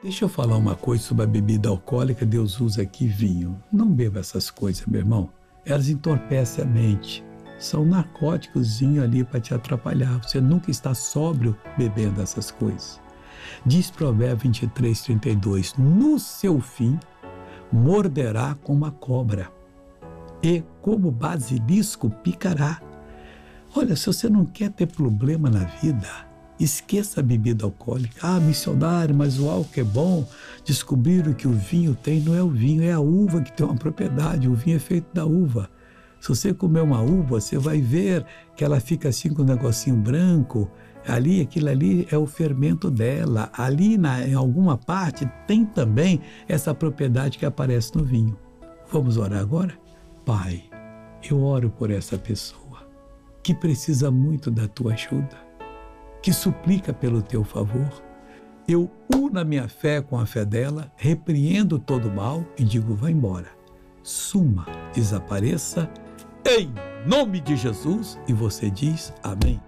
Deixa eu falar uma coisa sobre a bebida alcoólica. Deus usa aqui vinho. Não beba essas coisas, meu irmão. Elas entorpecem a mente. São narcóticos ali para te atrapalhar. Você nunca está sóbrio bebendo essas coisas. Diz Provérbio 23, 32: No seu fim, morderá como a cobra, e como basilisco picará. Olha, se você não quer ter problema na vida, esqueça a bebida alcoólica. Ah, missionário, mas o álcool é bom. Descobriram que o vinho tem, não é o vinho, é a uva que tem uma propriedade. O vinho é feito da uva. Se você comer uma uva, você vai ver que ela fica assim com um negocinho branco. Ali, aquilo ali é o fermento dela. Ali, na, em alguma parte, tem também essa propriedade que aparece no vinho. Vamos orar agora? Pai, eu oro por essa pessoa que precisa muito da tua ajuda, que suplica pelo teu favor. Eu uno a minha fé com a fé dela, repreendo todo o mal e digo: vá embora. Suma, desapareça, em nome de Jesus. E você diz: Amém.